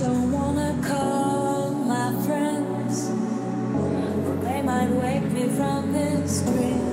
Don't wanna call my friends, they might wake me from this dream.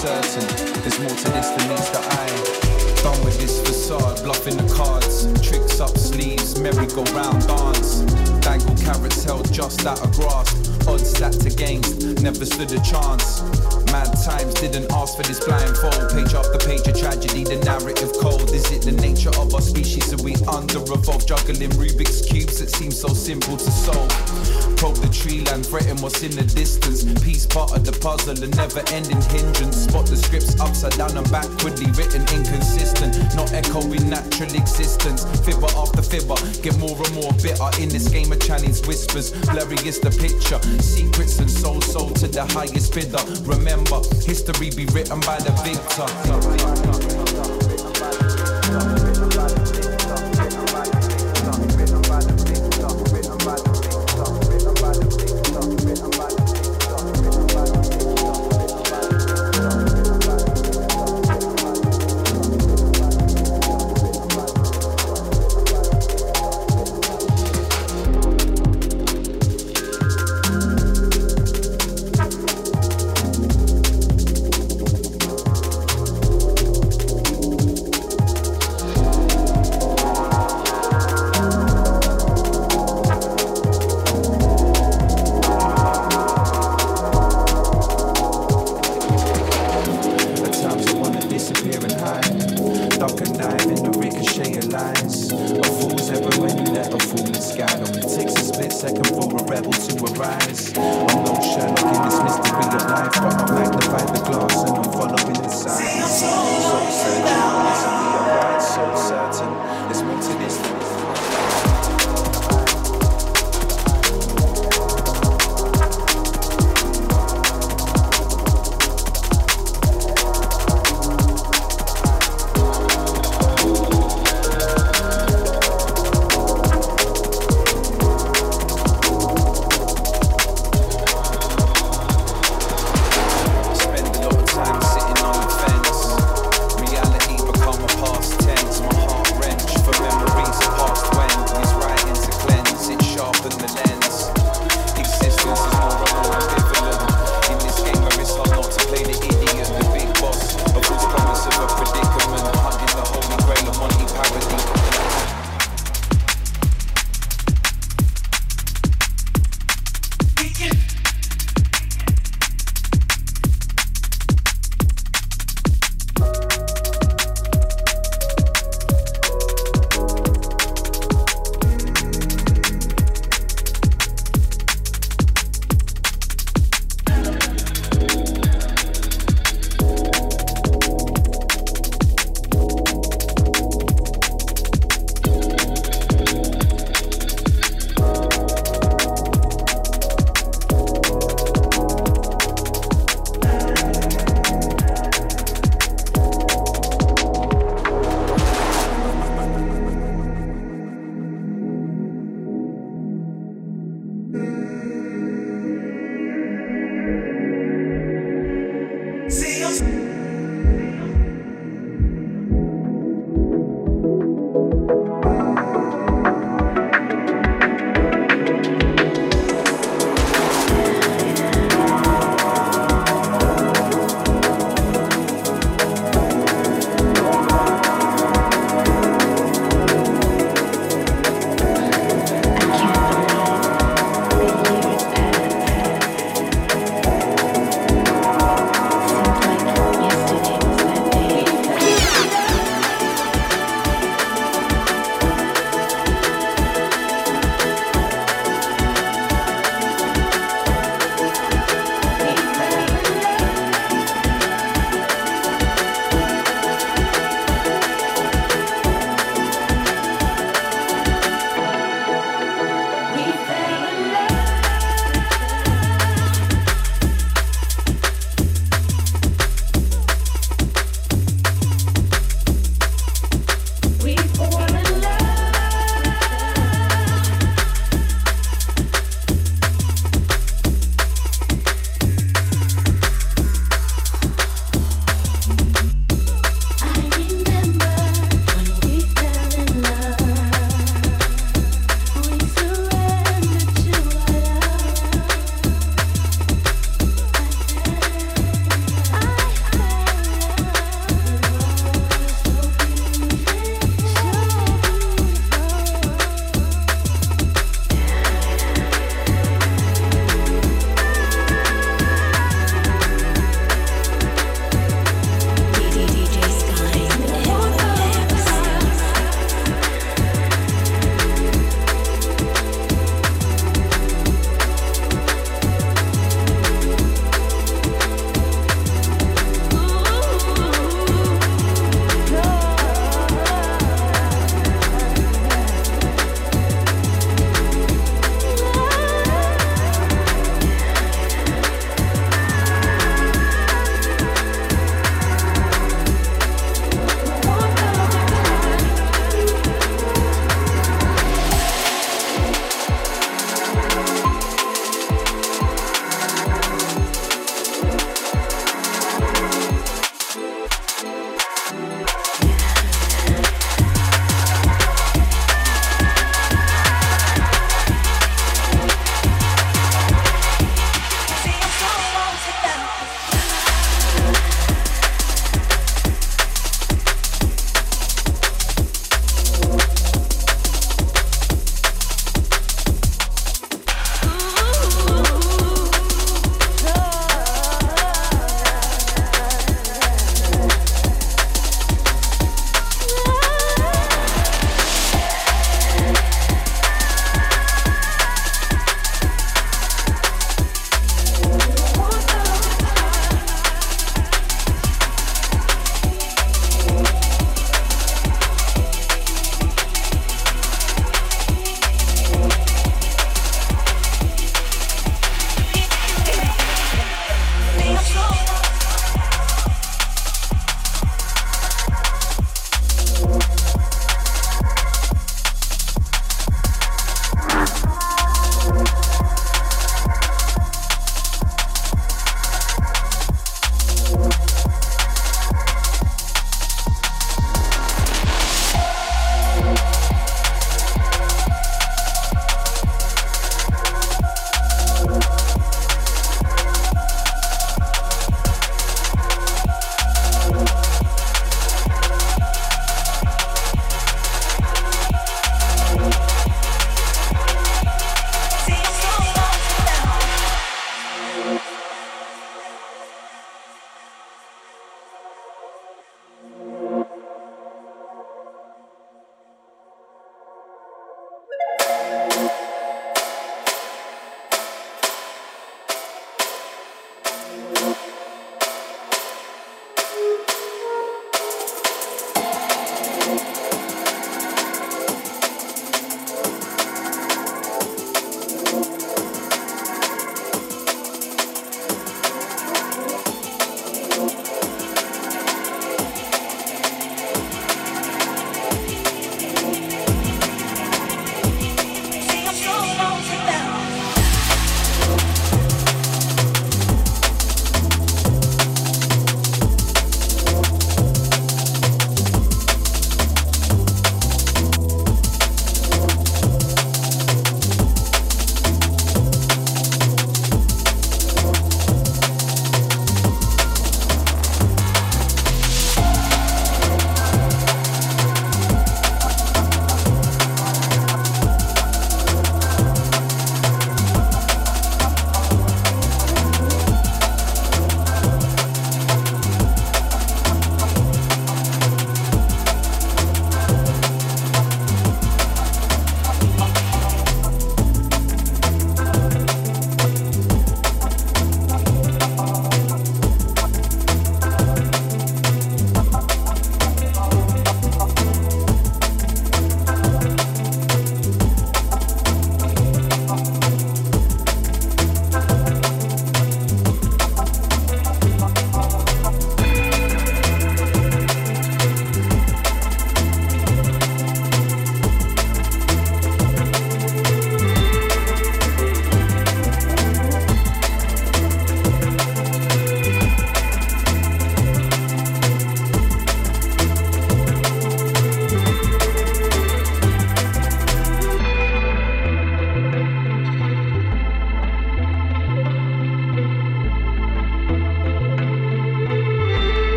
certain there's more to this than meets the eye. Done with this facade, bluffing the cards, tricks up sleeves, merry-go-round dance. Dangle carrots held just out of grasp, odds stacked against, never stood a chance. Mad times didn't ask for this blindfold. Page after page of tragedy, the narrative cold. Is it the nature of our species? Are we under evolved? Juggling Rubik's cubes that seem so simple to solve. Probe the tree line, threaten what's in the distance. Peace part of the puzzle, a never ending hindrance. Spot the scripts upside down and backwardly written inconsistent. Not echoing natural existence. Fibber after fibber, get more and more bitter. In this game of Chinese whispers, blurry is the picture. Secrets and soul sold to the highest bidder. Remember, history be written by the victor.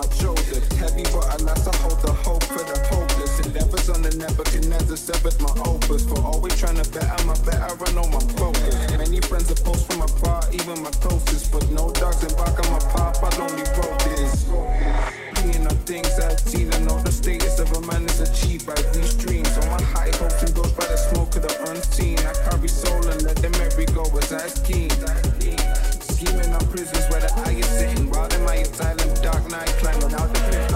My shoulder. Heavy but alas I hold the hope for the hopeless. Endeavors on the Nebuchadnezzar severed my opus. For always trying to better my better, I know my focus. Many friends are post from afar, even my closest. But no dogs embark on my path, I only wrote this. Being on things I've seen, I know the status of a man is achieved by these dreams. On my high hopes and goes by the smoke of the unseen. I carry soul and let them every go as I scheme. Scheming on prisons where the eye is sitting. While in my asylum, dark night climbing out the pit.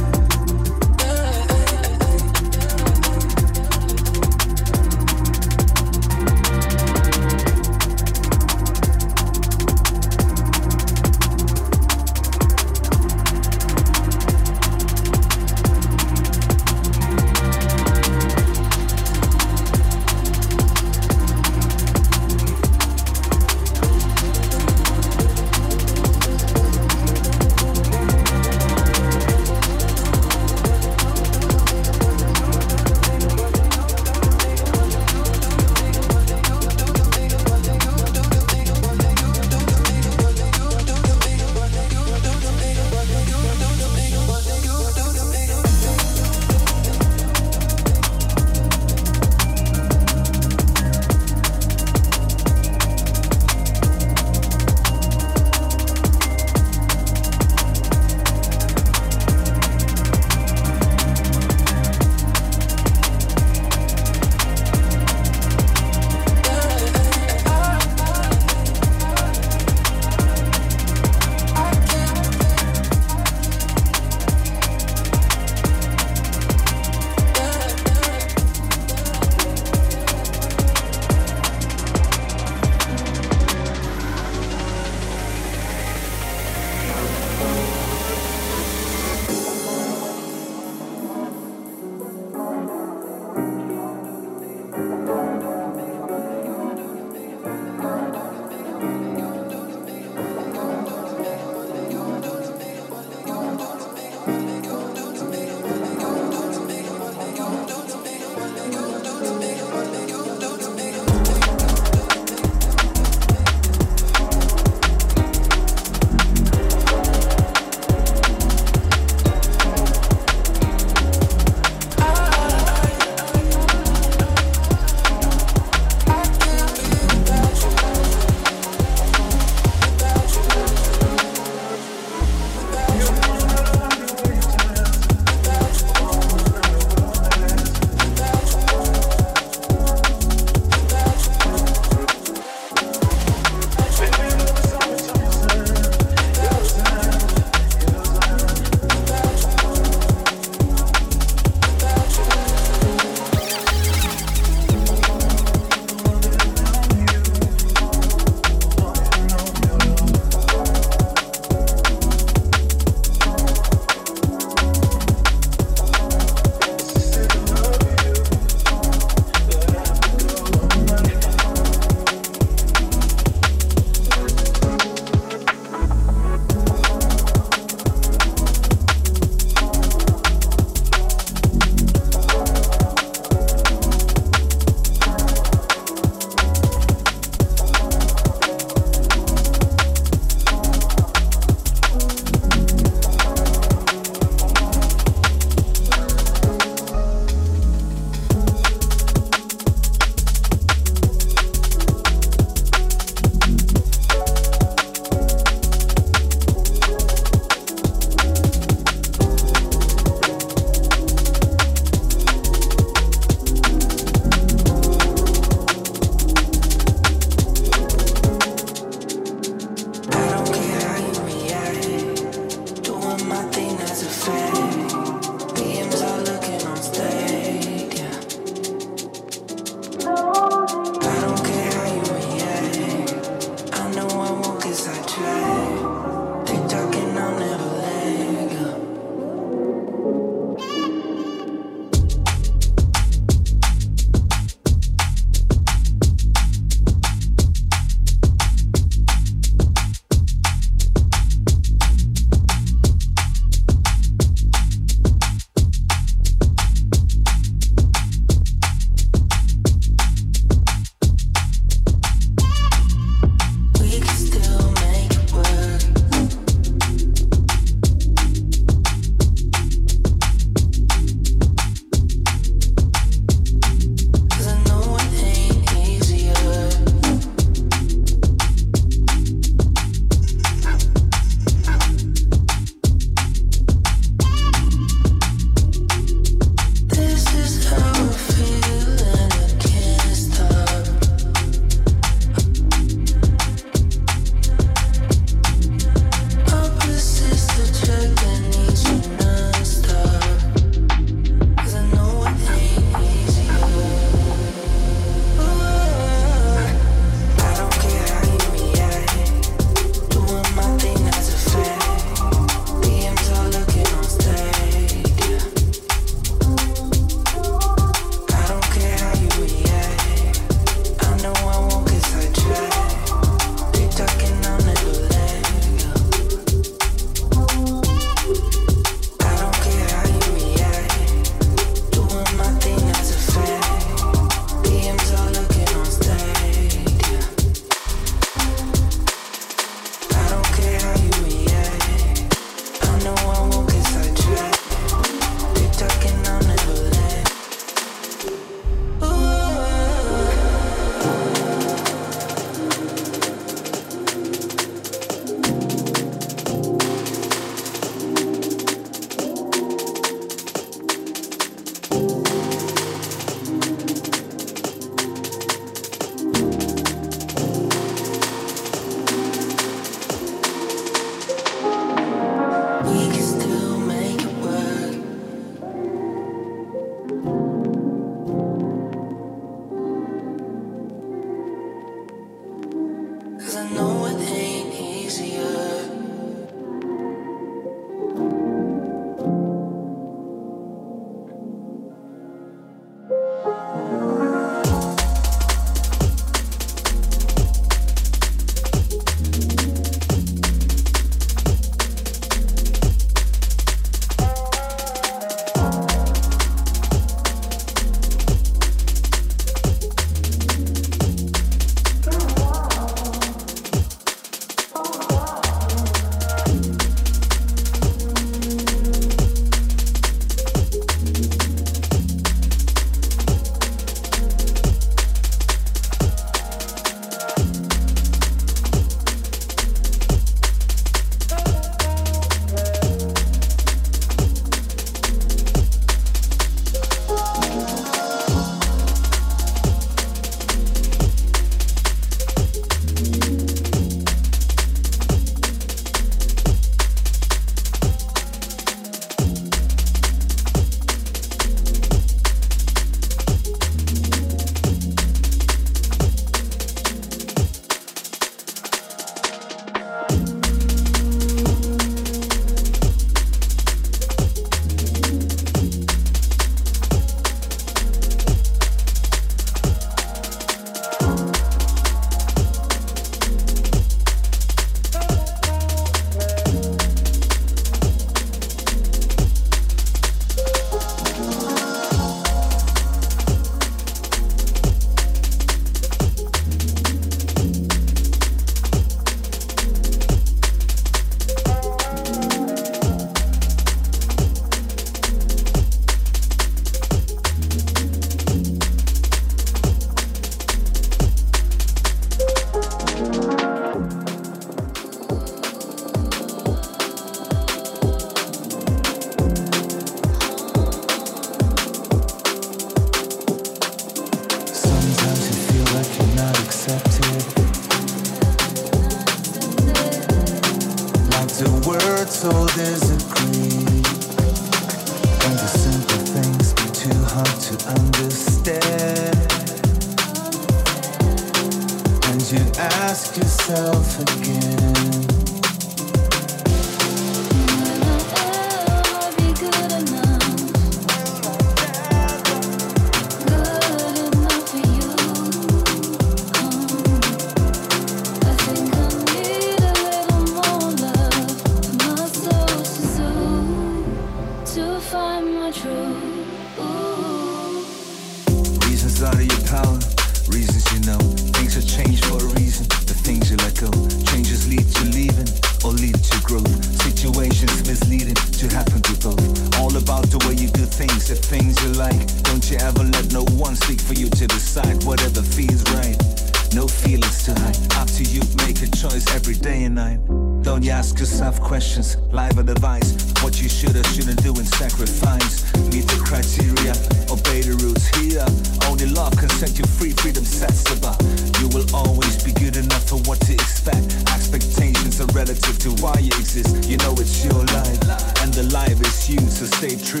Stay true.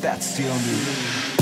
That's the only.